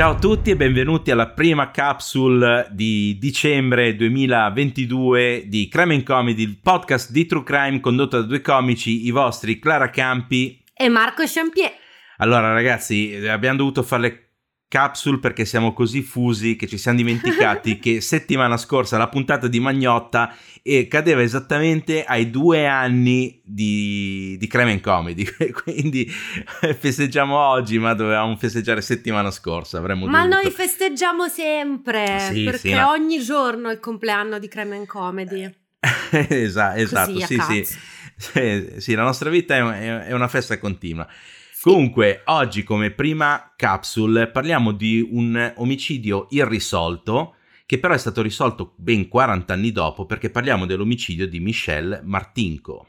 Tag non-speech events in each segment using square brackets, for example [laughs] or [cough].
Ciao a tutti e benvenuti alla prima capsule di dicembre 2022 di Crime and Comedy, il podcast di True Crime condotto da due comici, i vostri Clara Campi e Marco Champier. Allora ragazzi, abbiamo dovuto fare le capsule perché siamo così fusi che ci siamo dimenticati [laughs] che settimana scorsa la puntata di Magnotta e cadeva esattamente ai due anni di, di Crime and Comedy [laughs] quindi festeggiamo oggi ma dovevamo festeggiare settimana scorsa avremmo ma dovuto. noi festeggiamo sempre sì, perché sì, no. ogni giorno è il compleanno di Crime and Comedy [laughs] esatto, esatto Così, sì, sì. sì, la nostra vita è, è una festa continua Comunque, oggi come prima capsule parliamo di un omicidio irrisolto che però è stato risolto ben 40 anni dopo perché parliamo dell'omicidio di Michelle Martinko.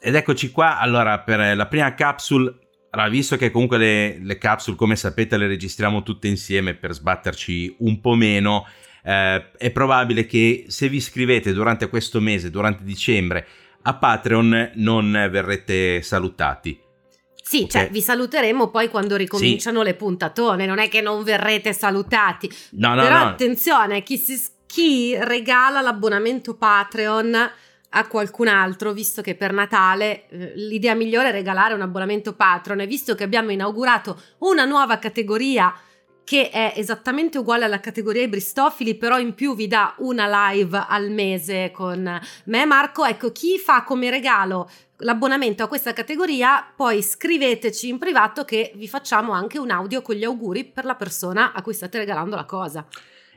Ed eccoci qua, allora per la prima capsule allora, visto che comunque le, le, capsule, come sapete, le registriamo tutte insieme per sbatterci un po' meno, eh, è probabile che se vi iscrivete durante questo mese, durante dicembre, a Patreon non verrete salutati. Sì, okay. cioè vi saluteremo poi quando ricominciano sì. le puntatone, non è che non verrete salutati. No, no, Però no. attenzione, chi, si, chi regala l'abbonamento Patreon a qualcun altro, visto che per Natale eh, l'idea migliore è regalare un abbonamento Patron e visto che abbiamo inaugurato una nuova categoria che è esattamente uguale alla categoria Bristofili, però in più vi dà una live al mese con me e Marco. Ecco, chi fa come regalo l'abbonamento a questa categoria, poi scriveteci in privato che vi facciamo anche un audio con gli auguri per la persona a cui state regalando la cosa.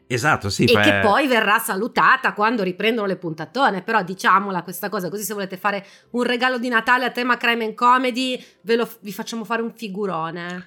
Esatto, sì. E che poi verrà salutata quando riprendono le puntatone. Però diciamola questa cosa, così se volete fare un regalo di Natale a tema crime and comedy, ve lo, vi facciamo fare un figurone.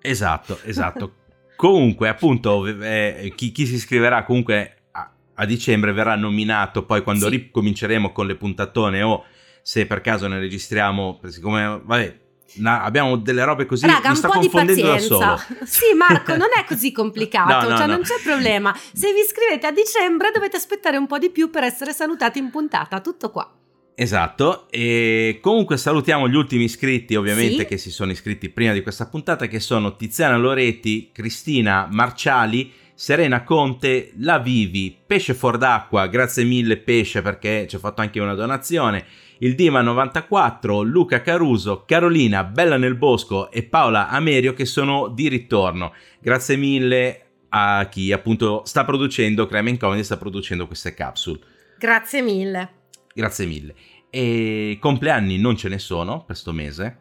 Esatto, [laughs] esatto. comunque, appunto, eh, chi, chi, si iscriverà comunque a, a, dicembre verrà nominato poi quando sì. ricominceremo con le puntatone o se per caso ne registriamo, siccome, vabbè, No, abbiamo delle robe così. Raga, un po' di pazienza. [laughs] Sì, Marco, non è così [laughs] complicato, no, no, cioè non c'è problema. Se vi iscrivete a dicembre dovete aspettare un po' di più per essere salutati in puntata, tutto qua. Esatto, e comunque salutiamo gli ultimi iscritti ovviamente sì. che si sono iscritti prima di questa puntata che sono Tiziana Loretti, Cristina Marciali, Serena Conte, La Vivi, Pesce Fuor d'Acqua, grazie mille Pesce perché ci ha fatto anche una donazione, il Dima 94, Luca Caruso, Carolina Bella nel Bosco e Paola Amerio che sono di ritorno. Grazie mille a chi appunto sta producendo, Crime Comedy sta producendo queste capsule. Grazie mille. Grazie mille. E compleanni non ce ne sono per sto mese?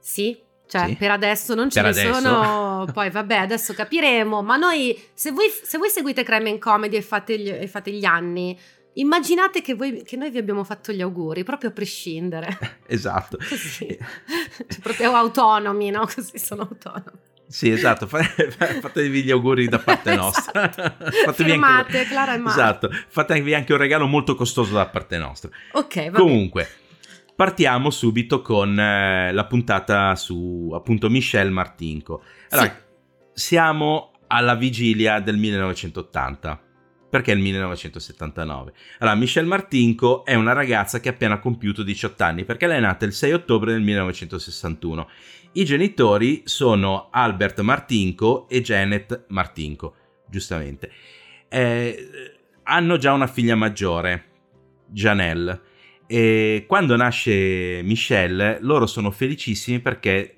Sì, cioè, sì. per adesso non ce per ne adesso. sono, [laughs] poi vabbè, adesso capiremo. Ma noi, se voi, se voi seguite Crime and Comedy e fate gli, e fate gli anni, Immaginate che, voi, che, noi vi abbiamo fatto gli auguri, proprio a prescindere. [laughs] esatto. Così. Cioè, proprio autonomi, no? Così sono autonomi. Sì, esatto, fatevi gli auguri da parte [laughs] nostra. fatevi Firmate, anche... Clara e Marco. Esatto, fatevi anche un regalo molto costoso da parte nostra. Ok, va Comunque, partiamo subito con eh, la puntata su, appunto, Michelle Martinko. Allora, sì. siamo alla vigilia del 1980 perché è il 1979. Allora, Michelle Martinko è una ragazza che ha appena compiuto 18 anni perché lei è nata il 6 ottobre del 1961. I genitori sono Albert Martinko e Janet Martinko, giustamente. Eh, hanno già una figlia maggiore, Janelle. E quando nasce Michelle, loro sono felicissimi perché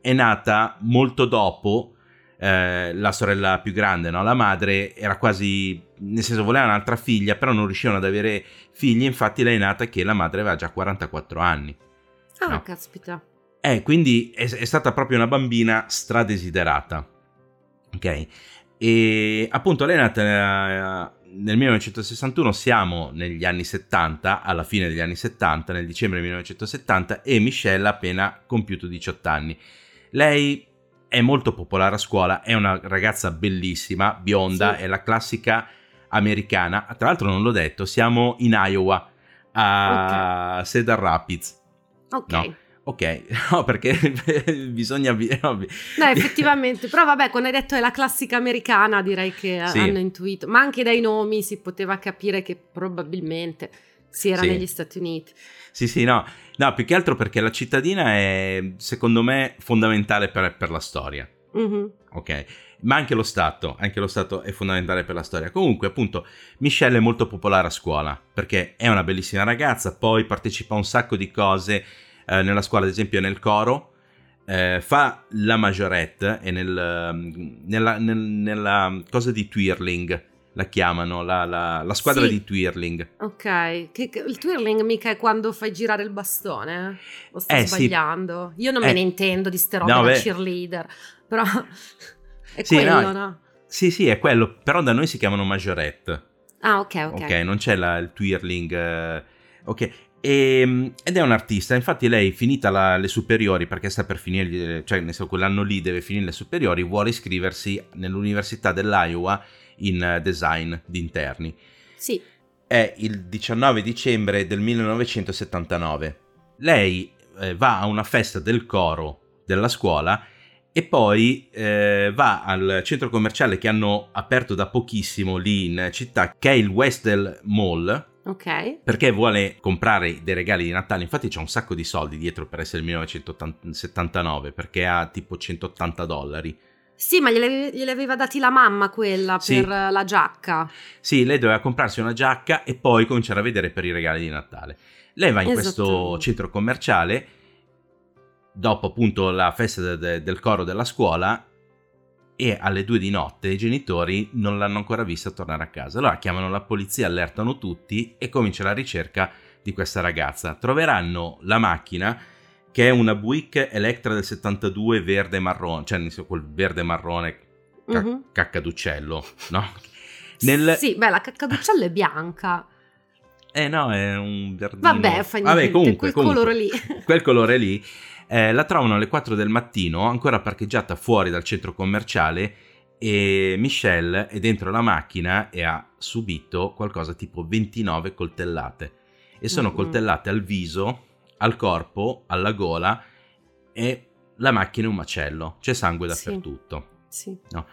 è nata molto dopo eh, la sorella più grande, no? la madre era quasi, nel senso voleva un'altra figlia, però non riuscivano ad avere figli, infatti lei è nata che la madre aveva già 44 anni. Ah, no? caspita. Eh, quindi è, è, stata proprio una bambina stradesiderata. Ok? E appunto lei è nata eh, nel 1961, siamo negli anni 70, alla fine degli anni 70, nel dicembre 1970, e Michelle ha appena compiuto 18 anni. Lei è molto popolare a scuola, è una ragazza bellissima, bionda, sì. è la classica americana. Tra l'altro non l'ho detto, siamo in Iowa, a okay. Cedar Rapids. Ok. No? Ok, [laughs] no, perché [laughs] bisogna... No, effettivamente, però vabbè, quando hai detto è la classica americana direi che sì. hanno intuito, ma anche dai nomi si poteva capire che probabilmente si era sì. negli Stati Uniti. Sì, sì, no, no, più che altro perché la cittadina è, secondo me, fondamentale per, per la storia. Mm-hmm. Ok, ma anche lo Stato, anche lo Stato è fondamentale per la storia. Comunque, appunto, Michelle è molto popolare a scuola perché è una bellissima ragazza, poi partecipa a un sacco di cose eh, nella scuola, ad esempio nel coro, eh, fa la majorette e nel, mm, nella, nel, nella, cosa di twirling la chiamano, la, la, la squadra sì. di twirling. Ok, che, che, il twirling mica è quando fai girare il bastone? O sto eh, sbagliando? Sì. Io non eh. me ne intendo di ste robe no, da cheerleader, però è sì, quello, no. no? Sì, sì, è quello, però da noi si chiamano majorette. Ah, ok, ok. Ok, non c'è la, il twirling... Uh, ok, e, ehm, ed è un artista, infatti lei finita la, le superiori perché sta per finire, cioè nel senso quell'anno lì deve finire le superiori, vuole iscriversi nell'Università dell'Iowa in uh, design di interni. Sì. È il 19 dicembre del 1979. Lei eh, va a una festa del coro della scuola e poi eh, va al centro commerciale che hanno aperto da pochissimo lì in città, che è il Westdale Mall, Ok. Perché vuole comprare dei regali di Natale. Infatti c'è un sacco di soldi dietro per essere il 1979, perché ha tipo 180 dollari. Sì, ma gliele aveva dati la mamma quella sì. per la giacca. Sì, lei doveva comprarsi una giacca e poi cominciare a vedere per i regali di Natale. Lei va in questo centro commerciale, dopo appunto la festa de- de- del coro della scuola, e alle due di notte i genitori non l'hanno ancora vista tornare a casa. Allora chiamano la polizia, allertano tutti e comincia la ricerca di questa ragazza. Troveranno la macchina che è una Buick Electra del 72 verde marrone, cioè quel verde marrone ca- uh-huh. caccaduccello, no? Nel... Sì, beh, la caccaduccello è bianca. Eh no, è un verdino. Vabbè, fa niente, Vabbè, comunque, quel comunque, colore lì. quel colore lì eh, la trovano alle 4 del mattino, ancora parcheggiata fuori dal centro commerciale e Michelle è dentro la macchina e ha subito qualcosa tipo 29 coltellate. E sono mm-hmm. coltellate al viso, al corpo, alla gola e la macchina è un macello, c'è sangue dappertutto. Sì. No?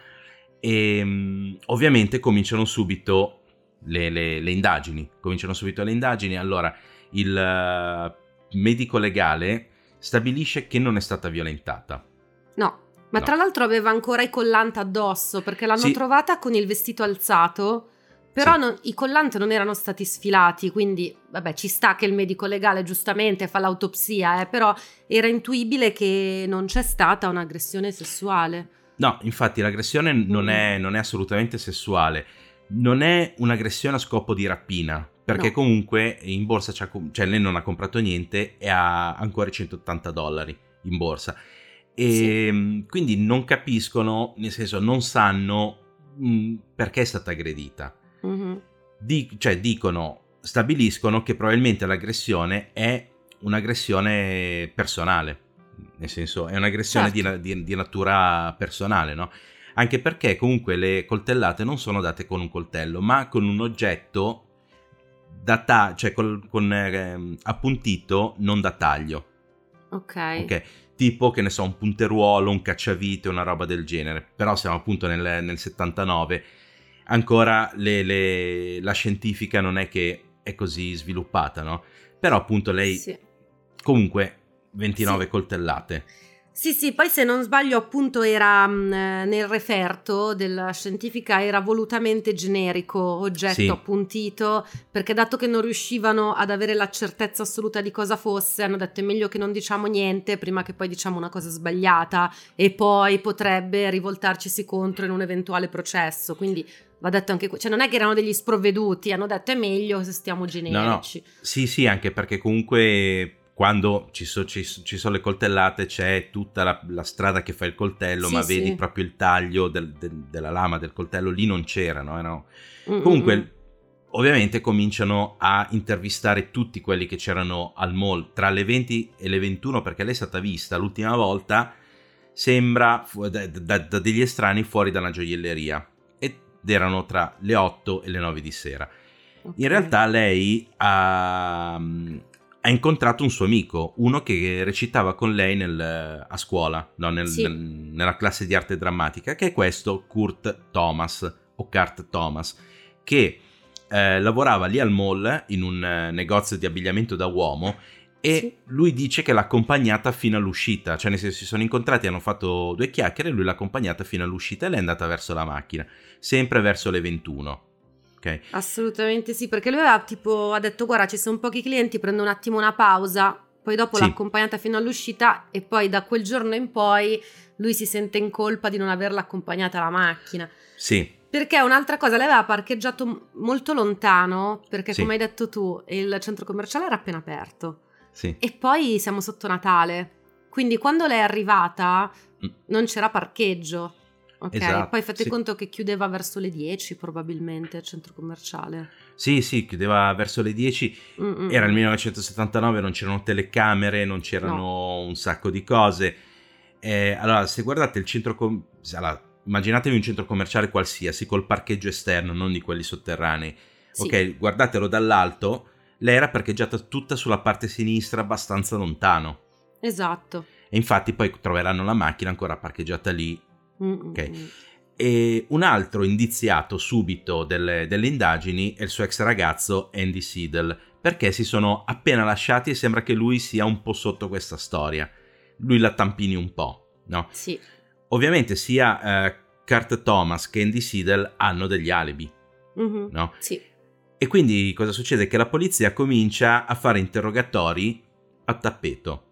E um, ovviamente cominciano subito le, le, le, indagini. Cominciano subito le indagini. Allora, il uh, medico legale stabilisce che non è stata violentata. No, ma no. tra l'altro aveva ancora i collanti addosso perché l'hanno sì. trovata con il vestito alzato. Però sì. non, i collanti non erano stati sfilati, quindi vabbè ci sta che il medico legale giustamente fa l'autopsia, eh, però era intuibile che non c'è stata un'aggressione sessuale. No, infatti l'aggressione non, mm. è, non è assolutamente sessuale, non è un'aggressione a scopo di rapina, perché no. comunque in borsa cioè lei non ha comprato niente e ha ancora 180 dollari in borsa. E sì. Ehm, quindi non capiscono, nel senso non sanno mh, mm, perché è stata aggredita. Mm-hmm. Di, cioè dicono, stabiliscono che probabilmente l'aggressione è un'aggressione personale, nel senso è un'aggressione certo. di, di, di natura personale, no? Anche perché comunque le coltellate non sono date con un coltello, ma con un oggetto da ta- cioè col, con eh, appuntito, non da taglio. Ok. Ok. Tipo, che ne so, un punteruolo, un cacciavite, una roba del genere. Però siamo appunto nel, nel 79. Ancora le, le, la scientifica non è che è così sviluppata, no? Però appunto lei... Sì. Comunque, 29 sì. coltellate. Sì, sì, poi se non sbaglio appunto era mh, mm, nel referto della scientifica era volutamente generico, oggetto sì. appuntito, perché dato che non riuscivano ad avere la certezza assoluta di cosa fosse, hanno detto è meglio che non diciamo niente prima che poi diciamo una cosa sbagliata e poi potrebbe rivoltarcisi contro in un eventuale processo, quindi va detto anche cioè non è che erano degli sprovveduti, hanno detto è meglio se stiamo generici. No, no. Sì, sì, anche perché comunque quando ci, so, ci, ci, sono le coltellate c'è tutta la, la, strada che fa il coltello, sì, ma sì. vedi proprio il taglio del, del, della lama del coltello, lì non c'erano. No? Comunque, ovviamente cominciano a intervistare tutti quelli che c'erano al mall tra le 20 e le 21, perché lei è stata vista l'ultima volta, sembra da, da, da degli estranei fuori dalla gioielleria, ed erano tra le 8 e le 9 di sera. Okay. In realtà lei ha, ha incontrato un suo amico, uno che recitava con lei nel, a scuola, no, nel, sì. nel, nella classe di arte drammatica, che è questo Kurt Thomas, o Kurt Thomas, che eh, lavorava lì al mall in un eh, negozio di abbigliamento da uomo e sì. lui dice che l'ha accompagnata fino all'uscita, cioè nel senso si sono incontrati, hanno fatto due chiacchiere lui l'ha accompagnata fino all'uscita e lei è andata verso la macchina, sempre verso le 21. Okay. Assolutamente sì, perché lui ha, tipo, ha detto guarda ci sono pochi clienti, prendo un attimo una pausa, poi dopo sì. l'ha accompagnata fino all'uscita e poi da quel giorno in poi lui si sente in colpa di non averla accompagnata alla macchina. Sì. Perché un'altra cosa, lei aveva parcheggiato molto lontano, perché sì. come hai detto tu, il centro commerciale era appena aperto. Sì. E poi siamo sotto Natale. Quindi quando lei è arrivata mm. non c'era parcheggio. Ok, esatto, poi fate sì. conto che chiudeva verso le 10 probabilmente il centro commerciale. Sì, sì, chiudeva verso le 10. Mm-mm. Era il 1979, non c'erano telecamere, non c'erano no. un sacco di cose. Eh, allora, se guardate il centro commerciale, allora, immaginatevi un centro commerciale qualsiasi col parcheggio esterno, non di quelli sotterranei. Sì. Ok, guardatelo dall'alto. Lei era parcheggiata tutta sulla parte sinistra, abbastanza lontano. Esatto. E infatti poi troveranno la macchina ancora parcheggiata lì Ok. E un altro indiziato subito delle, delle, indagini è il suo ex ragazzo Andy Siedel, perché si sono appena lasciati e sembra che lui sia un po' sotto questa storia. Lui la tampini un po', no? Sì. Ovviamente sia eh, Kurt Thomas che Andy Siedel hanno degli alibi, mm-hmm. no? Sì. E quindi cosa succede? Che la polizia comincia a fare interrogatori a tappeto.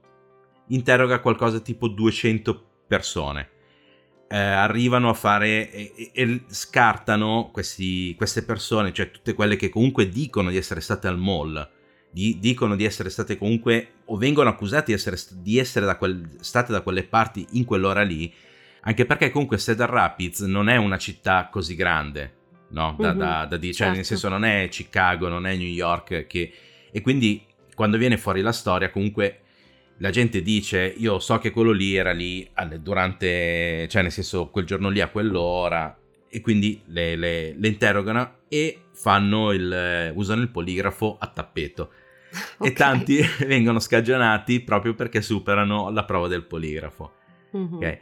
Interroga qualcosa tipo 200 persone eh, arrivano a fare e, e scartano questi, queste persone, cioè tutte quelle che comunque dicono di essere state al mall, di, dicono di essere state comunque o vengono accusate di essere, di essere da quel, state da quelle parti in quell'ora lì, anche perché comunque Cedar Rapids non è una città così grande, no? Da, mm-hmm, da, da dire, cioè certo. nel senso non è Chicago, non è New York, che... e quindi quando viene fuori la storia comunque la gente dice io so che quello lì era lì durante, cioè nel senso quel giorno lì a quell'ora e quindi le, le, le interrogano e fanno il, usano il poligrafo a tappeto. [laughs] Okay. E tanti [laughs] vengono scagionati proprio perché superano la prova del poligrafo. Mm-hmm. Okay.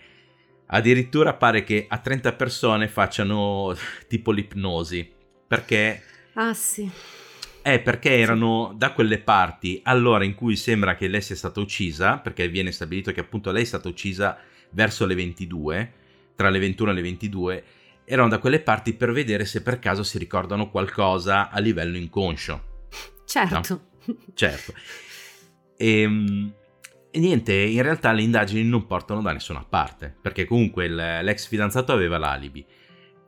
Addirittura pare che a 30 persone facciano [laughs] tipo l'ipnosi perché... Ah sì è perché erano da quelle parti all'ora in cui sembra che lei sia stata uccisa, perché viene stabilito che appunto lei è stata uccisa verso le 22, tra le 21 e le 22, erano da quelle parti per vedere se per caso si ricordano qualcosa a livello inconscio. Certo. No? Certo. E, ehm, e, niente, in realtà le indagini non portano da nessuna parte, perché comunque l'ex fidanzato aveva l'alibi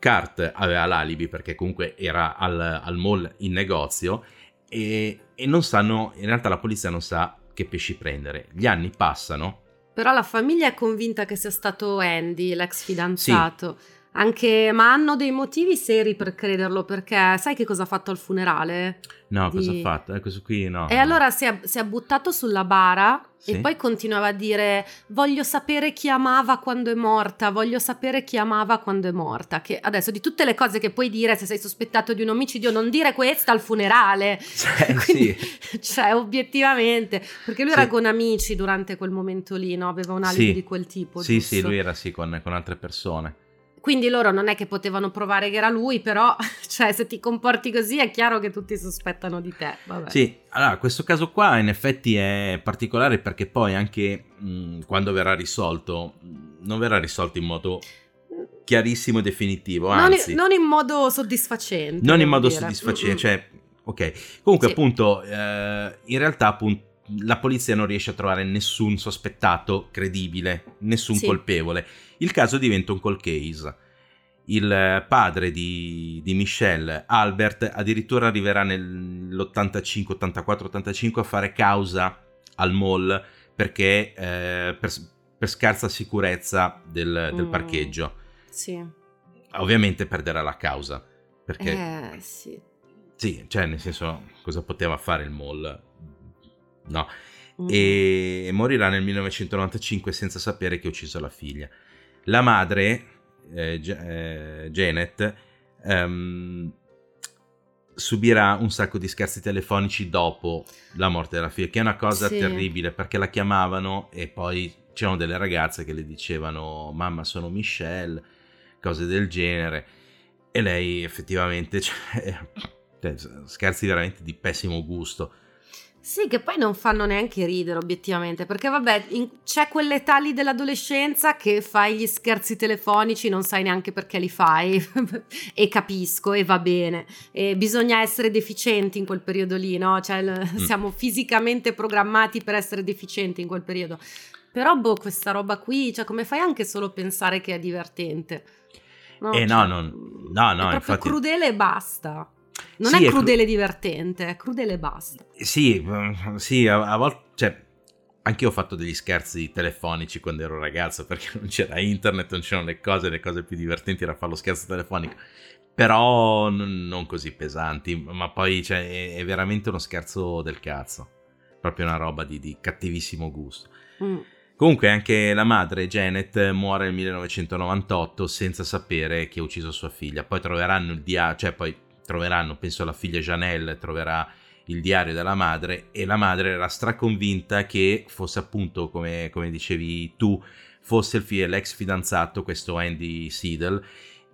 Kurt aveva l'alibi perché comunque era al, al mall in negozio e, e, non sanno, in realtà la polizia non sa che pesci prendere. Gli anni passano. Però la famiglia è convinta che sia stato Andy, l'ex fidanzato. Sì. Anche, ma hanno dei motivi seri per crederlo perché sai che cosa ha fatto al funerale? No, di... cosa ha fatto? Eh, questo qui no. E allora si è, si è buttato sulla bara sì. e poi continuava a dire voglio sapere chi amava quando è morta, voglio sapere chi amava quando è morta. Che adesso di tutte le cose che puoi dire se sei sospettato di un omicidio, non dire questa al funerale. [laughs] Cioè, [laughs] Quindi, sì. [laughs] Cioè, obiettivamente, perché lui sì. era con amici durante quel momento lì, no? Aveva un alibi di quel tipo. Sì, giusto? sì, lui era sì con, con altre persone. Quindi loro non è che potevano provare che era lui, però [laughs] cioè, se ti comporti così è chiaro che tutti sospettano di te. Vabbè. Sì, allora questo caso qua in effetti è particolare perché poi anche mh, quando verrà risolto, non verrà risolto in modo chiarissimo e definitivo, anzi... Non in, non in modo soddisfacente. Non in modo dire. soddisfacente, cioè... Ok, comunque sì. appunto, eh, in realtà appunto la polizia non riesce a trovare nessun sospettato credibile, nessun sì. colpevole. Il caso diventa un cold case. Il padre di, di Michelle, Albert, addirittura arriverà nell'85, 84, 85 a fare causa al mall perché eh, per, per, scarsa sicurezza del, del mm. parcheggio. Sì. Ovviamente perderà la causa. Perché... Eh, sì. Sì, cioè nel senso cosa poteva fare il mall? No. Mm. E morirà nel 1995 senza sapere che ha ucciso la figlia. La madre, eh, eh, Janet, um, subirà un sacco di scherzi telefonici dopo la morte della figlia, che è una cosa sì. terribile perché la chiamavano e poi c'erano delle ragazze che le dicevano mamma sono Michelle, cose del genere e lei effettivamente [laughs] cioè, cioè, scherzi veramente di pessimo gusto. Sì, che poi non fanno neanche ridere obiettivamente, perché vabbè, in, c'è quell'età lì dell'adolescenza che fai gli scherzi telefonici, non sai neanche perché li fai, [laughs] e capisco, e va bene. E bisogna essere deficienti in quel periodo lì, no? Cioè, mm. siamo fisicamente programmati per essere deficienti in quel periodo. Però, boh, questa roba qui, cioè, come fai anche solo a pensare che è divertente? No, eh cioè, no, non, no, no, è infatti... crudele e basta. Non sì, è crudele è cru- divertente, è crudele e basta. Sì, mm, sì, a, a volte, cioè, anche io ho fatto degli scherzi telefonici quando ero ragazzo [laughs] perché non c'era internet, non c'erano le cose, le cose più divertenti era fare lo scherzo telefonico. Però n- non così pesanti, ma poi cioè, è, veramente uno scherzo del cazzo. Proprio una roba di, di cattivissimo gusto. Mm. Comunque anche la madre, Janet, muore nel 1998 senza sapere chi ha ucciso sua figlia. Poi troveranno il diario, cioè poi troveranno, penso la figlia Janelle troverà il diario della madre e la madre era straconvinta che fosse appunto, come, come dicevi tu, fosse il figlio, l'ex fidanzato, questo Andy Seidel,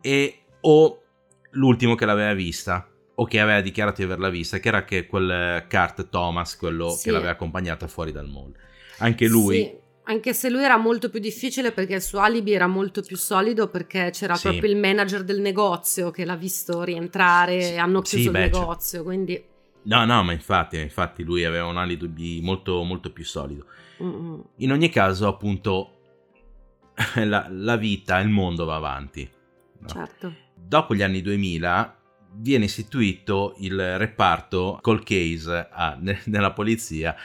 e o l'ultimo che l'aveva vista o che aveva dichiarato di averla vista, che era che quel Kurt Thomas, quello sì. che l'aveva accompagnata fuori dal mall. Anche lui... Sì anche se lui era molto più difficile perché il suo alibi era molto più solido perché c'era sì. proprio il manager del negozio che l'ha visto rientrare sì. e hanno chiuso sì, il beh, negozio, cioè... quindi... No, no, ma infatti, infatti lui aveva un alibi molto, molto più solido. Mm-hmm. In ogni caso, appunto, [laughs] la, la, vita, il mondo va avanti. No? Certo. Dopo gli anni 2000 viene istituito il reparto call case a, [laughs] nella polizia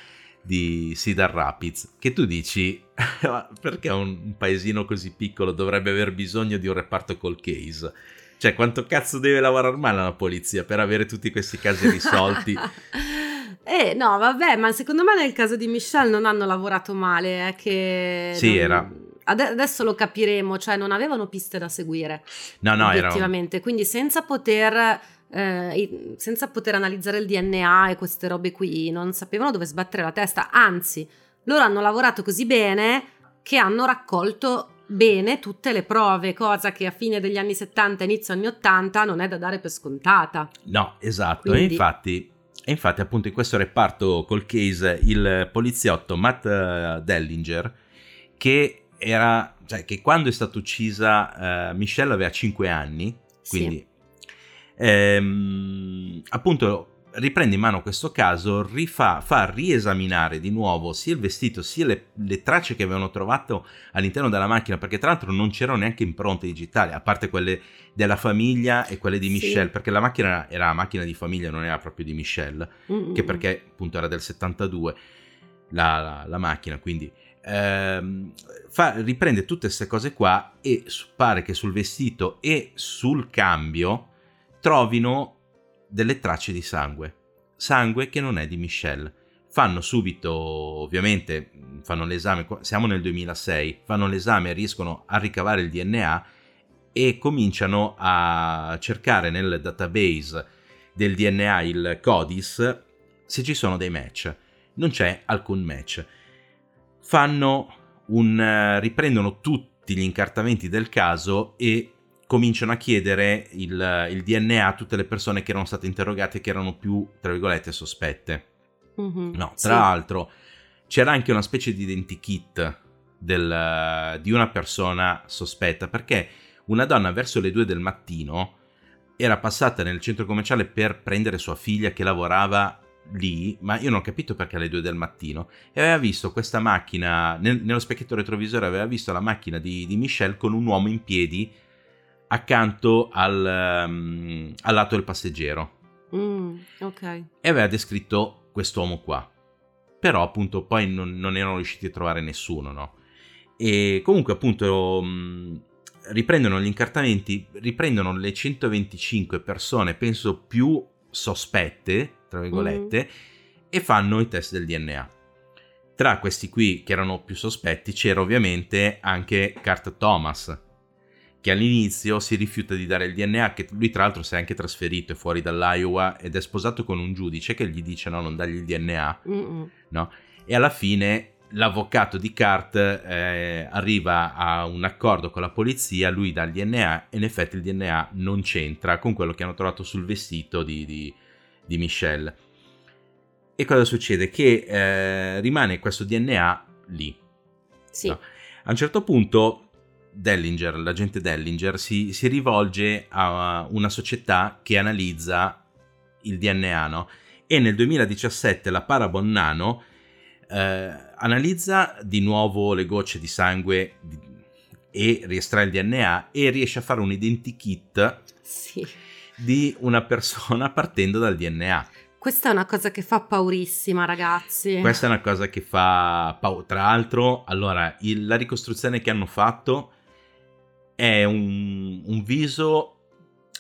di Cedar Rapids, che tu dici [laughs] perché un paesino così piccolo dovrebbe aver bisogno di un reparto call case? Cioè, quanto cazzo deve lavorare male la polizia per avere tutti questi casi risolti? [laughs] eh, no, vabbè, ma secondo me nel caso di Michelle non hanno lavorato male, è che... Sì, non... era... Adesso lo capiremo, cioè non avevano piste da seguire. No, no, effettivamente. Un... Quindi senza poter eh, senza poter analizzare il DNA e queste robe qui, non sapevano dove sbattere la testa, anzi, loro hanno lavorato così bene che hanno raccolto bene tutte le prove, cosa che a fine degli anni 70 inizio anni 80 non è da dare per scontata. No, esatto, Quindi... e infatti e infatti appunto in questo reparto col case il poliziotto Matt uh, Dellinger che era cioè che quando è stata uccisa uh, Michelle aveva 5 anni quindi sì ehm, appunto riprende in mano questo caso, rifà, fa riesaminare di nuovo sia il vestito sia le, le, tracce che avevano trovato all'interno della macchina, perché tra l'altro non c'erano neanche impronte digitali, a parte quelle della famiglia e quelle di Michelle, sì. perché la macchina era la macchina di famiglia, non era proprio di Michelle, Mm-mm. che perché appunto era del 72 la, la, la macchina, quindi... Ehm, fa, riprende tutte queste cose qua e pare che sul vestito e sul cambio trovino delle tracce di sangue. Sangue che non è di Michelle. Fanno subito, ovviamente, fanno l'esame, siamo nel 2006, fanno l'esame riescono a ricavare il DNA e cominciano a cercare nel database del DNA, il CODIS, se ci sono dei match. Non c'è alcun match. Fanno un... riprendono tutti gli incartamenti del caso e cominciano a chiedere il, il, DNA a tutte le persone che erano state interrogate che erano più, tra virgolette, sospette. Mm-hmm, no, tra sì. l'altro c'era anche una specie di identikit del, di una persona sospetta perché una donna verso le due del mattino era passata nel centro commerciale per prendere sua figlia che lavorava lì, ma io non ho capito perché alle due del mattino, e aveva visto questa macchina, nel, nello specchietto retrovisore aveva visto la macchina di, di Michelle con un uomo in piedi accanto al, um, al lato del passeggero. Mm, ok. E aveva descritto quest'uomo qua. Però appunto poi non, non erano riusciti a trovare nessuno, no? E comunque appunto mm, riprendono gli incartamenti, riprendono le 125 persone, penso più sospette, tra virgolette, mm. e fanno i test del DNA. Tra questi qui che erano più sospetti c'era ovviamente anche Cart Thomas, che all'inizio si rifiuta di dare il DNA, che lui tra l'altro si è anche trasferito, è fuori dall'Iowa ed è sposato con un giudice che gli dice no, non dagli il DNA, no? E alla fine l'avvocato di Cart eh, arriva a un accordo con la polizia, lui dà il DNA e in effetti il DNA non c'entra con quello che hanno trovato sul vestito di, di, di Michelle. E cosa succede? Che eh, rimane questo DNA lì. Sì. No? A un certo punto Dellinger, l'agente Dellinger, si, si, rivolge a una società che analizza il DNA, no? E nel 2017 la Parabon Nano eh, analizza di nuovo le gocce di sangue di, e riestrae il DNA e riesce a fare un identikit sì. di una persona partendo dal DNA. Questa è una cosa che fa paurissima, ragazzi. Questa è una cosa che fa paura. Tra l'altro, allora, il, la ricostruzione che hanno fatto è un, un viso,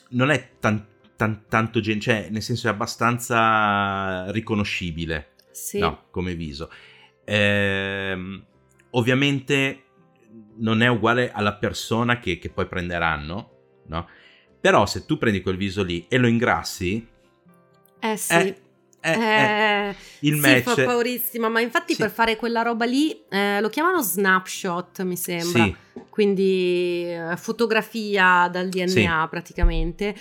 non è tan, tan, tanto gen- cioè nel senso è abbastanza riconoscibile, sì. no, come viso. Ehm, ovviamente non è uguale alla persona che, che poi prenderanno, no? Però se tu prendi quel viso lì e lo ingrassi, eh sì. È, eh, eh, eh, il sì, match fa paurissima, ma infatti sì. per fare quella roba lì eh, lo chiamano snapshot, mi sembra. Sì. Quindi eh, fotografia dal DNA sì. praticamente.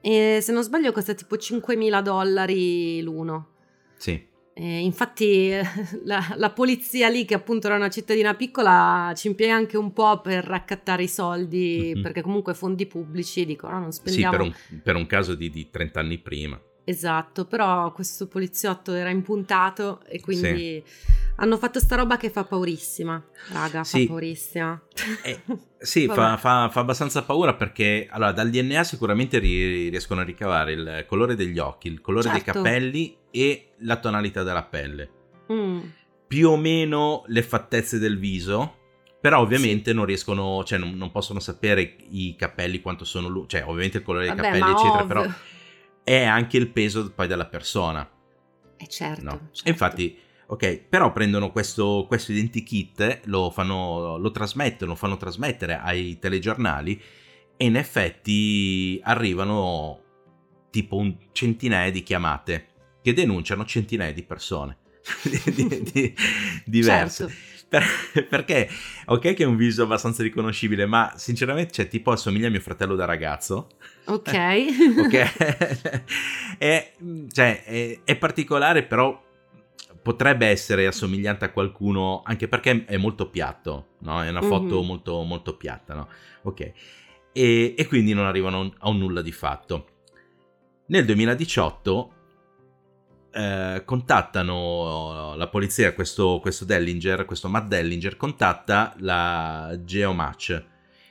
E se non sbaglio costa tipo 5.000 dollari l'uno. Sì. E infatti [laughs] la, la, polizia lì, che appunto era una cittadina piccola, ci impiega anche un po' per raccattare i soldi, mm-hmm. perché comunque fondi pubblici dicono no, non spendiamo. Sì, per un, per un caso di, di 30 anni prima. Esatto, però questo poliziotto era impuntato e quindi sì. hanno fatto sta roba che fa paurissima, raga, sì. fa paurissima. Eh, sì, [laughs] fa, fa, fa, abbastanza paura perché allora, dal DNA sicuramente riescono a ricavare il colore degli occhi, il colore certo. dei capelli e la tonalità della pelle. Mm. Più o meno le fattezze del viso, però ovviamente sì. non riescono, cioè non, non, possono sapere i capelli quanto sono lunghi, cioè ovviamente il colore dei Vabbè, capelli eccetera, ovvio. però è anche il peso poi della persona. Eh certo. No? certo. Infatti, ok, però prendono questo, questo identikit, lo, fanno, lo trasmettono, lo fanno trasmettere ai telegiornali e in effetti arrivano tipo un centinaia di chiamate che denunciano centinaia di persone [laughs] di, di, diverse. Certo. Per, [laughs] perché, ok, che è un viso abbastanza riconoscibile, ma sinceramente, cioè, tipo assomiglia a mio fratello da ragazzo. Ok. [laughs] ok. è, [laughs] cioè, è, è particolare, però potrebbe essere assomigliante a qualcuno, anche perché è molto piatto, no? È una foto mm-hmm. molto, molto piatta, no? Ok. E, e quindi non arrivano a un nulla di fatto. Nel 2018 eh, contattano la polizia, questo, questo Dellinger, questo Matt Dellinger, contatta la Geomatch,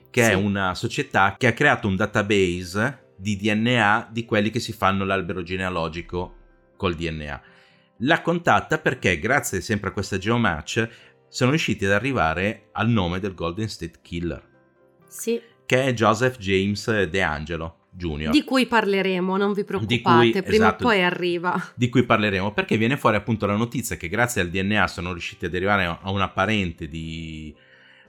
che sì. è una società che ha creato un database di DNA di quelli che si fanno l'albero genealogico col DNA. La contatta perché, grazie sempre a questa Geomatch, sono riusciti ad arrivare al nome del Golden State Killer. Sì. Che è Joseph James De Angelo. Junior. Di cui parleremo, non vi preoccupate, cui, prima esatto, o poi arriva. Di cui parleremo, perché viene fuori appunto la notizia che grazie al DNA sono riusciti ad arrivare a una parente di...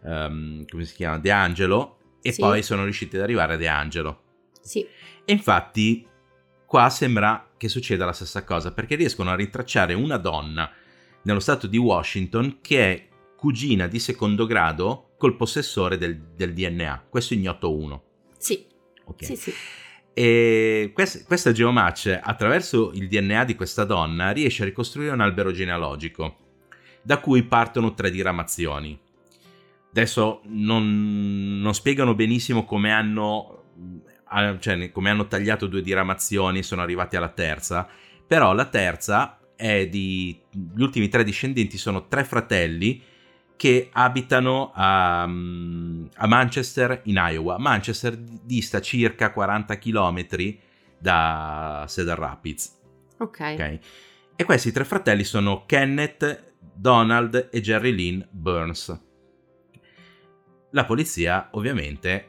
Um, come si chiama? De Angelo, e sì. poi sono riusciti ad arrivare a De Angelo. Sì. E infatti qua sembra che succeda la stessa cosa, perché riescono a rintracciare una donna nello stato di Washington che è cugina di secondo grado col possessore del, del DNA, questo ignoto 1. Sì. Ok. Sì, sì. E quest- questa Geomatch, attraverso il DNA di questa donna, riesce a ricostruire un albero genealogico, da cui partono tre diramazioni. Adesso non, non spiegano benissimo come hanno, cioè, come hanno tagliato due diramazioni e sono arrivati alla terza, però la terza è di... gli ultimi tre discendenti sono tre fratelli che abitano a, a, Manchester in Iowa. Manchester dista circa 40 km da Cedar Rapids. Okay. ok. E questi tre fratelli sono Kenneth, Donald e Jerry Lynn Burns. La polizia ovviamente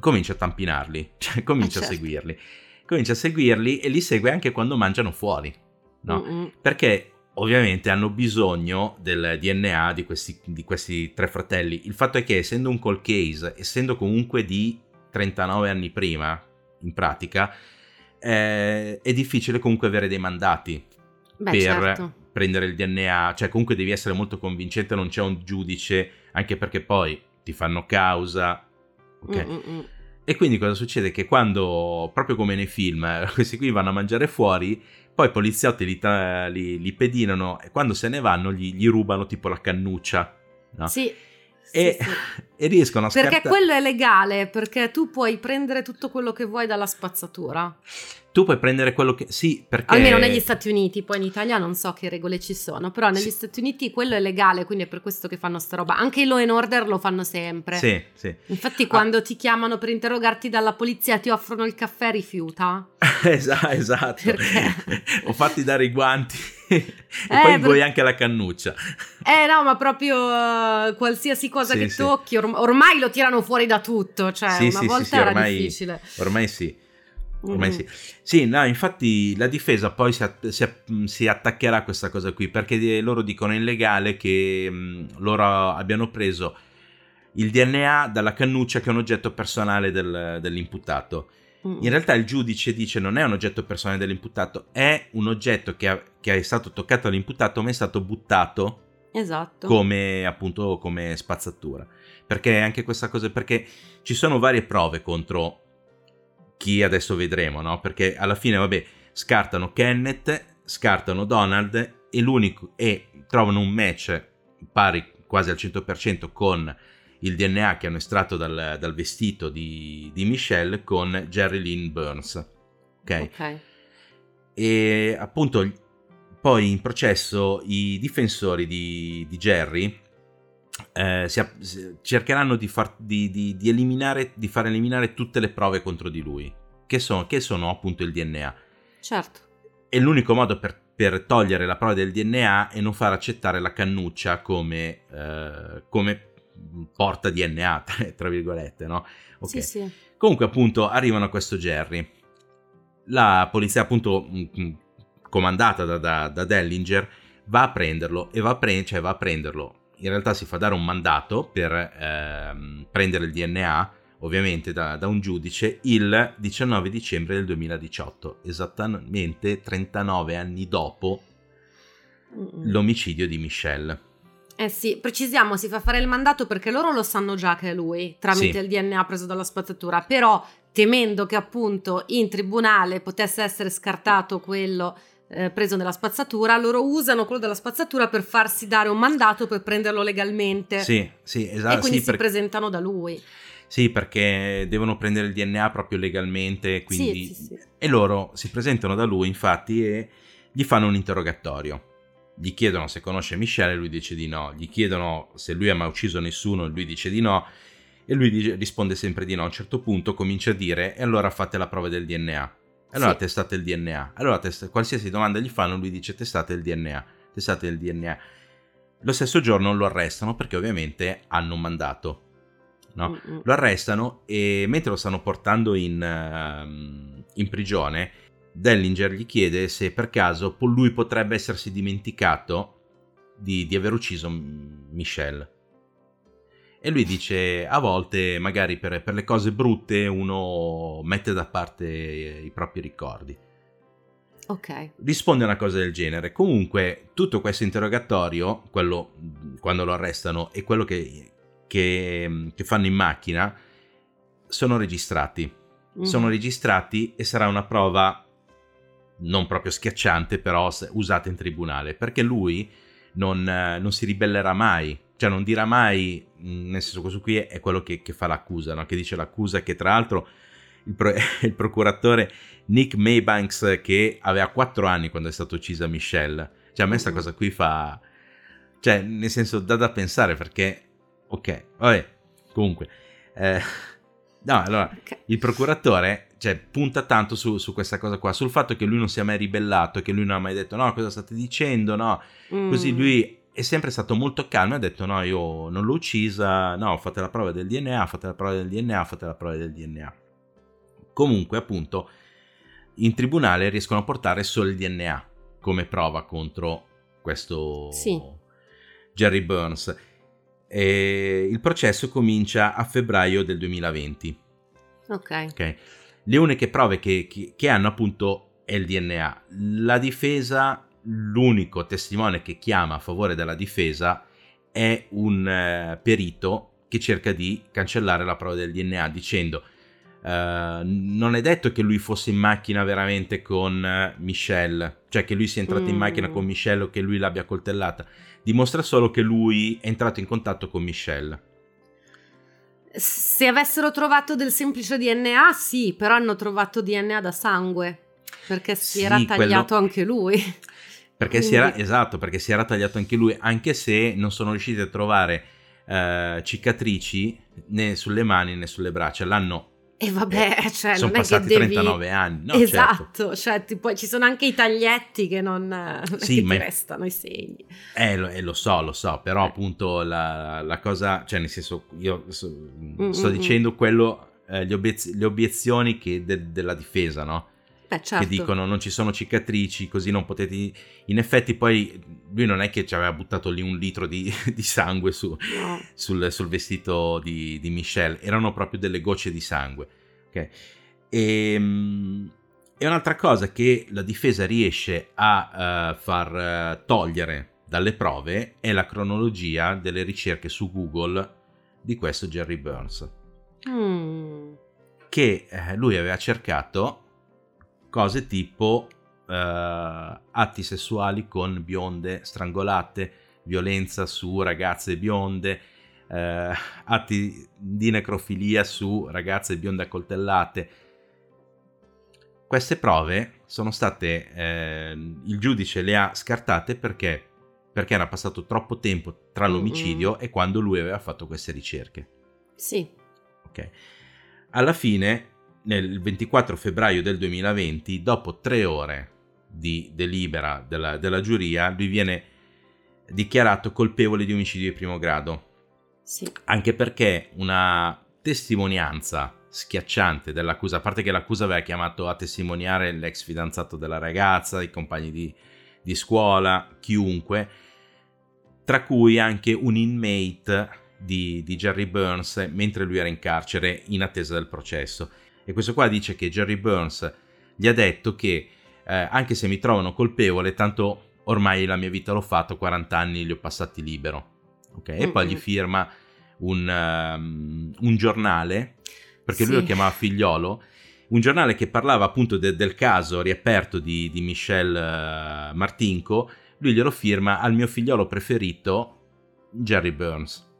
comincia a tampinarli, [laughs] cioè comincia eh certo. a seguirli. Comincia a seguirli e li segue anche quando mangiano fuori, no? Mm-mm. Perché ovviamente hanno bisogno del DNA di questi, di questi, tre fratelli. Il fatto è che essendo un cold case, essendo comunque di 39 anni prima, in pratica, eh, è difficile comunque avere dei mandati Beh, per certo. prendere il DNA, cioè comunque devi essere molto convincente, non c'è un giudice, anche perché poi ti fanno causa. Ok. Mm-mm. E quindi cosa succede? Che quando, proprio come nei film, [laughs] questi qui vanno a mangiare fuori, poi i poliziotti li, li, li pedinano e quando se ne vanno gli, gli rubano tipo la cannuccia. No? Sì. E, sì, sì. [laughs] e, riescono a perché scartare... Perché quello è legale, perché tu puoi prendere tutto quello che vuoi dalla spazzatura tu puoi prendere quello che... Sì, perché... Almeno negli Stati Uniti, poi in Italia non so che regole ci sono, però negli sì. Stati Uniti quello è legale, quindi è per questo che fanno sta roba. Anche i law and order lo fanno sempre. Sì, sì. Infatti quando ah. ti chiamano per interrogarti dalla polizia ti offrono il caffè, rifiuta. [laughs] esatto, esatto. Perché? [laughs] Ho fatti dare i guanti [laughs] e eh, poi vuoi per... anche la cannuccia. Eh no, ma proprio uh, qualsiasi cosa sì, che sì. tocchi, or- ormai lo tirano fuori da tutto, cioè sì, una volta era ormai, difficile. Ormai sì. Ormai mm. sì. Sì, no, infatti la difesa poi si, si, si, attaccherà a questa cosa qui perché loro dicono in legale che mh, mm, loro abbiano preso il DNA dalla cannuccia che è un oggetto personale del, dell'imputato. Mm. In realtà il giudice dice non è un oggetto personale dell'imputato, è un oggetto che, ha, che è stato toccato all'imputato ma è stato buttato esatto. come appunto come spazzatura. Perché anche questa cosa, perché ci sono varie prove contro chi adesso vedremo, no? Perché alla fine, vabbè, scartano Kenneth, scartano Donald e l'unico e trovano un match pari quasi al 100% con il DNA che hanno estratto dal, dal vestito di, di, Michelle con Jerry Lynn Burns. Ok. okay. E appunto poi in processo i difensori di, di Jerry eh, si, cercheranno di, far, di, di, di, eliminare, di far eliminare tutte le prove contro di lui, che sono, che sono appunto il DNA. Certo. E l'unico modo per, per, togliere la prova del DNA è non far accettare la cannuccia come, eh, come porta DNA, [laughs] tra virgolette, no? Okay. Sì, sì. Comunque appunto arrivano a questo Jerry. La polizia appunto comandata da, da, da Dellinger va a prenderlo e va a, pre- cioè va a prenderlo in realtà si fa dare un mandato per ehm, prendere il DNA, ovviamente da, da, un giudice, il 19 dicembre del 2018, esattamente 39 anni dopo l'omicidio di Michelle. Eh sì, precisiamo, si fa fare il mandato perché loro lo sanno già che è lui, tramite sì. il DNA preso dalla spazzatura, però temendo che appunto in tribunale potesse essere scartato quello eh, preso nella spazzatura, loro usano quello della spazzatura per farsi dare un mandato per prenderlo legalmente. Sì, sì, esatto. E quindi sì, si per... presentano da lui. Sì, perché devono prendere il DNA proprio legalmente, quindi... Sì, sì, sì. E loro si presentano da lui, infatti, e gli fanno un interrogatorio. Gli chiedono se conosce Michelle e lui dice di no. Gli chiedono se lui ha mai ucciso nessuno e lui dice di no. E lui dice, risponde sempre di no. A un certo punto comincia a dire e allora fate la prova del DNA. Allora sì. testate il DNA. Allora test- qualsiasi domanda gli fanno, lui dice testate il DNA. Testate il DNA. Lo stesso giorno lo arrestano perché ovviamente hanno un mandato. No? Lo arrestano e mentre lo stanno portando in, uh, in prigione, Dellinger gli chiede se per caso lui potrebbe essersi dimenticato di, di aver ucciso Michelle. E lui dice, a volte magari per, per le cose brutte uno mette da parte i propri ricordi. Ok. Risponde a una cosa del genere. Comunque, tutto questo interrogatorio, quello quando lo arrestano e quello che, che, che fanno in macchina, sono registrati. Mm. Sono registrati e sarà una prova non proprio schiacciante, però usata in tribunale, perché lui non, non si ribellerà mai cioè non dirà mai, nel senso questo qui è quello che, che fa l'accusa, no? che dice l'accusa che tra l'altro il, pro, [laughs] il, procuratore Nick Maybanks che aveva 4 anni quando è stata uccisa Michelle, cioè a me questa mm. cosa qui fa, cioè nel senso dà da pensare perché, ok, vabbè, comunque, eh, [laughs] no, allora, okay. il procuratore cioè, punta tanto su, su, questa cosa qua, sul fatto che lui non sia mai ribellato, che lui non ha mai detto no, cosa state dicendo, no, mm. così lui è sempre stato molto calmo e ha detto no, io non l'ho uccisa, no, fate la prova del DNA, fate la prova del DNA, fate la prova del DNA. Comunque, appunto, in tribunale riescono a portare solo il DNA come prova contro questo sì. Jerry Burns. E il processo comincia a febbraio del 2020. Ok. okay. Le uniche prove che, che, che hanno appunto è il DNA. La difesa, l'unico testimone che chiama a favore della difesa è un uh, perito che cerca di cancellare la prova del DNA dicendo Uh, non è detto che lui fosse in macchina veramente con uh, Michelle, cioè che lui sia entrato mm. in macchina con Michelle o che lui l'abbia coltellata. Dimostra solo che lui è entrato in contatto con Michelle. Se avessero trovato del semplice DNA, sì, però hanno trovato DNA da sangue. Perché si sì, era tagliato quello... anche lui. Perché Quindi... si era, esatto, perché si era tagliato anche lui, anche se non sono riusciti a trovare uh, cicatrici né sulle mani né sulle braccia. L'hanno e vabbè, eh, cioè, sono passati che devi... 39 anni. No, esatto, certo. cioè, tipo, ci sono anche i taglietti che non, non sì, che ma... restano i segni. Eh lo, eh, lo, so, lo so, però eh. appunto la, la, cosa, cioè nel senso, io so, sto dicendo quello, eh, le, obiez- le, obiezioni de- della difesa, no? Beh, certo. Che dicono non ci sono cicatrici, così non potete... In effetti poi lui non è che ci aveva buttato lì un litro di, [laughs] di sangue su, no. sul, sul, vestito di, di, Michelle, erano proprio delle gocce di sangue. Okay? E, ehm, e un'altra cosa che la difesa riesce a uh, far uh, togliere dalle prove è la cronologia delle ricerche su Google di questo Jerry Burns. Mm. Che eh, lui aveva cercato cose tipo uh, atti sessuali con bionde strangolate, violenza su ragazze bionde, uh, atti di necrofilia su ragazze bionde accoltellate. Queste prove sono state, eh, il giudice le ha scartate perché, perché era passato troppo tempo tra l'omicidio mm-hmm. e quando lui aveva fatto queste ricerche. Sì. Ok. Alla fine nel 24 febbraio del 2020, dopo tre ore di delibera della, della giuria, lui viene dichiarato colpevole di omicidio di primo grado. Sì. Anche perché una testimonianza schiacciante dell'accusa, a parte che l'accusa aveva chiamato a testimoniare l'ex fidanzato della ragazza, i compagni di, di scuola, chiunque, tra cui anche un inmate di, di Jerry Burns mentre lui era in carcere in attesa del processo. E questo qua dice che Jerry Burns gli ha detto che eh, anche se mi trovano colpevole, tanto ormai la mia vita l'ho fatto, 40 anni li ho passati libero. Okay? E mm-hmm. poi gli firma un, um, un giornale, perché sì. lui lo chiamava figliolo, un giornale che parlava appunto de- del caso riaperto di, di Michel uh, Martinko, lui glielo firma al mio figliolo preferito, Jerry Burns.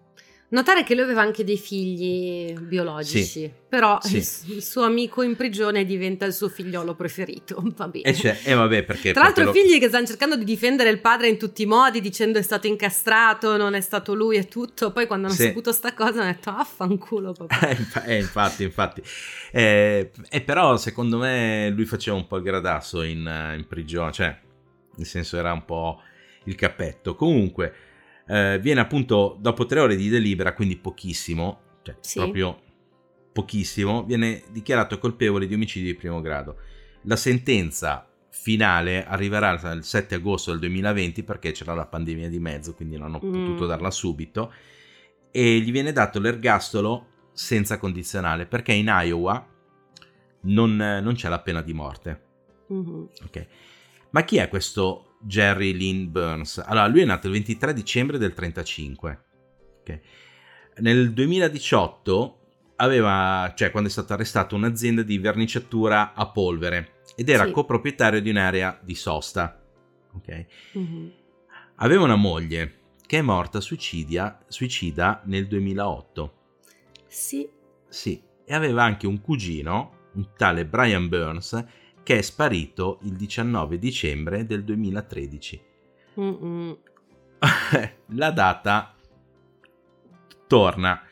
Notare che lui aveva anche dei figli biologici, sì, però sì. Il, suo amico in prigione diventa il suo figliolo preferito. [laughs] Va bene. E, cioè, e vabbè, perché. Tra l'altro, lo... figli che stanno cercando di difendere il padre in tutti i modi, dicendo è stato incastrato, non è stato lui e tutto. Poi, quando hanno sì. saputo sta cosa, hanno detto affanculo, papà. [laughs] eh, infatti, infatti. Eh, e però, secondo me, lui faceva un po' il gradasso in, in prigione, cioè, nel senso, era un po' il cappetto. Comunque eh, viene appunto dopo tre ore di delibera, quindi pochissimo, cioè sì. proprio pochissimo, viene dichiarato colpevole di omicidio di primo grado. La sentenza finale arriverà il 7 agosto del 2020 perché c'era la pandemia di mezzo, quindi non hanno mm. potuto darla subito, e gli viene dato l'ergastolo senza condizionale perché in Iowa non, non c'è la pena di morte. Mm-hmm. Okay. Ma chi è questo Jerry Lynn Burns. Allora, lui è nato il 23 dicembre del 35. Okay. Nel 2018 aveva, cioè quando è stato arrestato, un'azienda di verniciatura a polvere ed era sì. coproprietario di un'area di sosta. Okay. Mm-hmm. Aveva una moglie che è morta suicidia, suicida nel 2008. Sì. Sì, e aveva anche un cugino, un tale Brian Burns, che è sparito il 19 dicembre del 2013. [laughs] La data torna.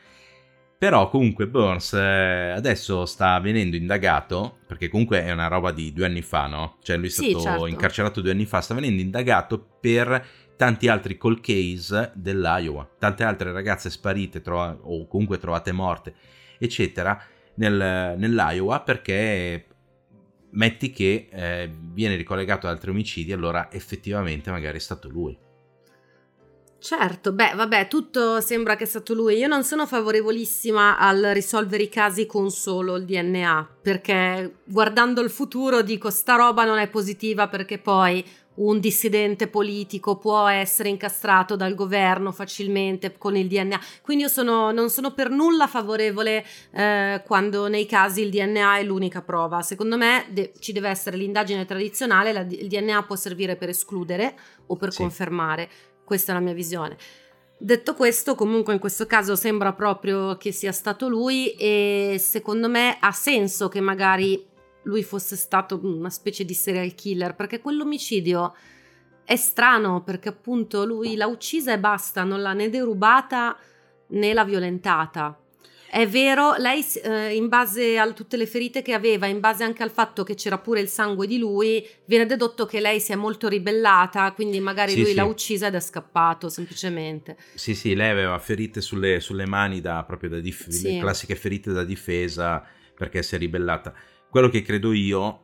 Però comunque Burns eh, adesso sta venendo indagato, perché comunque è una roba di due anni fa, no? Cioè lui è stato sì, certo. incarcerato due anni fa, sta venendo indagato per tanti altri call case dell'Iowa, tante altre ragazze sparite trova- o comunque trovate morte, eccetera, nel, nell'Iowa perché metti che eh, viene ricollegato ad altri omicidi, allora effettivamente magari è stato lui. Certo, beh, vabbè, tutto sembra che è stato lui. Io non sono favorevolissima al risolvere i casi con solo il DNA, perché guardando il futuro dico sta roba non è positiva perché poi un dissidente politico può essere incastrato dal governo facilmente con il DNA. Quindi io sono, non sono per nulla favorevole eh, quando nei casi il DNA è l'unica prova. Secondo me de- ci deve essere l'indagine tradizionale, la, il DNA può servire per escludere o per sì. confermare questa è la mia visione. Detto questo, comunque in questo caso sembra proprio che sia stato lui e secondo me ha senso che magari lui fosse stato una specie di serial killer, perché quell'omicidio è strano perché appunto lui l'ha uccisa e basta, non l'ha né derubata né l'ha violentata. È vero, lei eh, in base a tutte le ferite che aveva, in base anche al fatto che c'era pure il sangue di lui, viene dedotto che lei si è molto ribellata, quindi magari sì, lui sì. l'ha uccisa ed è scappato semplicemente. Sì, sì, lei aveva ferite sulle, sulle mani da, proprio da dif- sì. le classiche ferite da difesa perché si è ribellata. Quello che credo io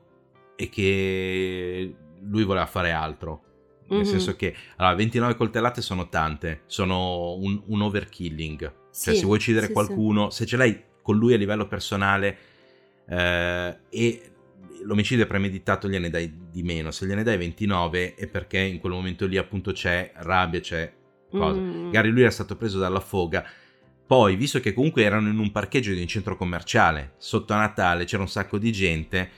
è che lui voleva fare altro. Nel mm-hmm. senso che allora, 29 coltellate sono tante, sono un, un overkilling cioè, sì, se vuoi uccidere sì, qualcuno, sì. se ce l'hai con lui a livello personale eh, e l'omicidio è premeditato, gliene dai di meno. Se gliene dai 29 è perché in quel momento lì appunto c'è rabbia, c'è cosa. Mm. Magari lui era stato preso dalla foga. Poi, visto che comunque erano in un parcheggio di un centro commerciale, sotto a Natale c'era un sacco di gente,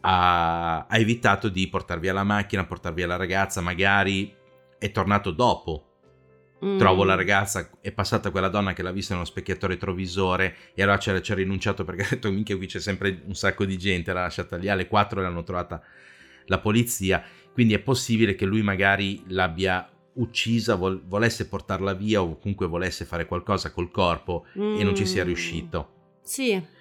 ha, ha evitato di portar via la macchina, portar via la ragazza, magari è tornato dopo Mm. Trovo la ragazza, è passata quella donna che l'ha vista nello specchietto retrovisore e allora ci ha rinunciato perché [laughs] ha detto minchia qui c'è sempre un sacco di gente, l'ha lasciata lì alle 4 e l'hanno trovata la polizia, quindi è possibile che lui magari l'abbia uccisa, vol- volesse portarla via o comunque volesse fare qualcosa col corpo mm. e non ci sia mm. riuscito. Sì.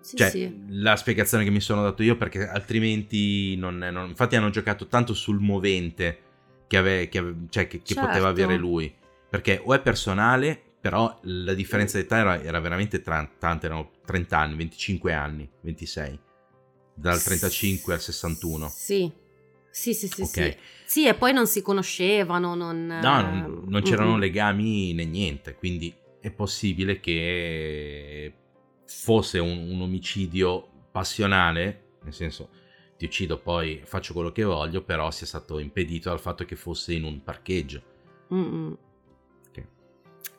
Sì, cioè, sì. la spiegazione che mi sono dato io perché altrimenti non, non infatti hanno giocato tanto sul movente che, ave, che, ave, cioè, che, che certo. poteva avere lui perché o è personale, però la differenza di età era, era veramente tanta, erano 30 anni, 25 anni, 26, dal 35 al 61. Sì, sì, sì, sì, okay. sì. Sì, e poi non si conoscevano, non... No, non, non c'erano mm-hmm. legami né niente, quindi è possibile che fosse un, un, omicidio passionale, nel senso ti uccido poi faccio quello che voglio, però sia stato impedito dal fatto che fosse in un parcheggio. Mm-mm.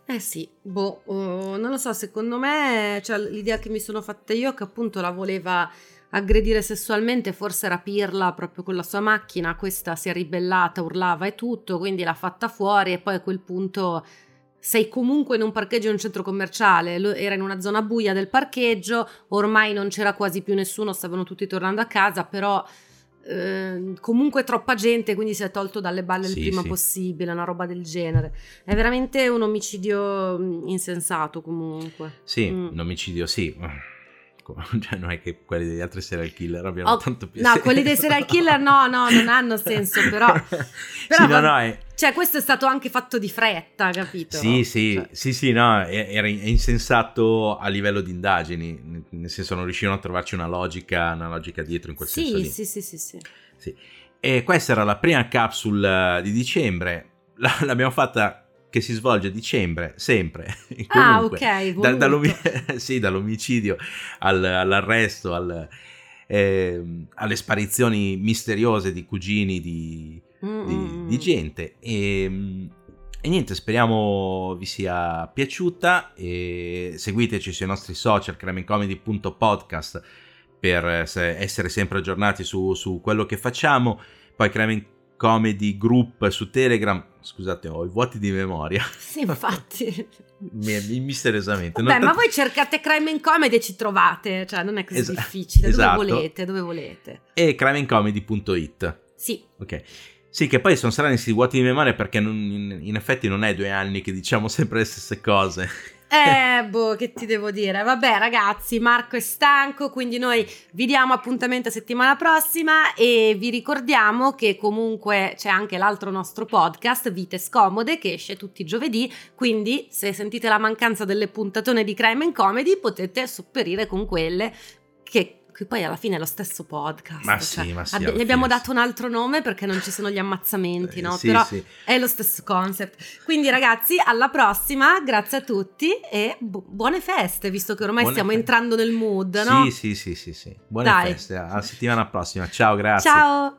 Eh sì, boh, uh, non lo so, secondo me, cioè, l'idea che mi sono fatta io è che appunto la voleva aggredire sessualmente, forse rapirla proprio con la sua macchina, questa si è ribellata, urlava e tutto, quindi l'ha fatta fuori e poi a quel punto sei comunque in un parcheggio in un centro commerciale, era in una zona buia del parcheggio, ormai non c'era quasi più nessuno, stavano tutti tornando a casa, però Ehm, comunque troppa gente, quindi si è tolto dalle balle sì, il prima sì. possibile, una roba del genere. È veramente un omicidio mm, insensato comunque. Sì, mm. un omicidio sì. [laughs] Cioè, non è che quelli degli altri serial killer abbiano oh, tanto più No, quelli dei serial killer no, no, non hanno senso, però... [laughs] però sì, no, no, è... Cioè, questo è stato anche fatto di fretta, capito? Sì, sì, cioè. sì, sì, no, era insensato a livello di indagini, nel senso non riuscivano a trovarci una logica, una logica dietro in quel sì, senso lì. Sì, sì, sì, sì, sì. E questa era la prima capsule di dicembre, l'abbiamo fatta che si svolge a dicembre, sempre. [laughs] ah, ok. Da, dall'om- [laughs] sì, dall'omicidio al, all'arresto, al, eh, alle sparizioni misteriose di cugini di, di, di gente. E, e, niente, speriamo vi sia piaciuta. E seguiteci sui nostri social, cremecomedy.podcast per essere sempre aggiornati su, su quello che facciamo. Poi Crime Comedy Group su Telegram. Scusate, ho i vuoti di memoria. [laughs] Sì, infatti. Misteriosamente. Vabbè, ma voi cercate Crime and Comedy e ci trovate, cioè non è così es- difficile. Esatto. Dove volete, dove volete. E crimeandcomedy.it. Sì. Ok. Sì, che poi sono strani questi vuoti di memoria perché non, in, in, effetti non è due anni che diciamo sempre le stesse cose. Eh, boh, che ti devo dire? Vabbè, ragazzi, Marco è stanco, quindi noi vi diamo appuntamento settimana prossima e vi ricordiamo che comunque c'è anche l'altro nostro podcast, Vite Scomode, che esce tutti i giovedì, quindi se sentite la mancanza delle puntatone di Crime and Comedy potete sopperire con quelle che che poi alla fine è lo stesso podcast. Ma cioè, sì, ma sì. Ab- gli abbiamo dato un altro nome perché non ci sono gli ammazzamenti, no? sì, Però sì. è lo stesso concept. Quindi ragazzi, alla prossima, grazie a tutti e bu- buone feste, visto che ormai Buone stiamo feste. entrando nel mood, no? Sì, sì, sì, sì, sì. Buone Dai. feste, alla settimana prossima. Ciao, grazie. Ciao!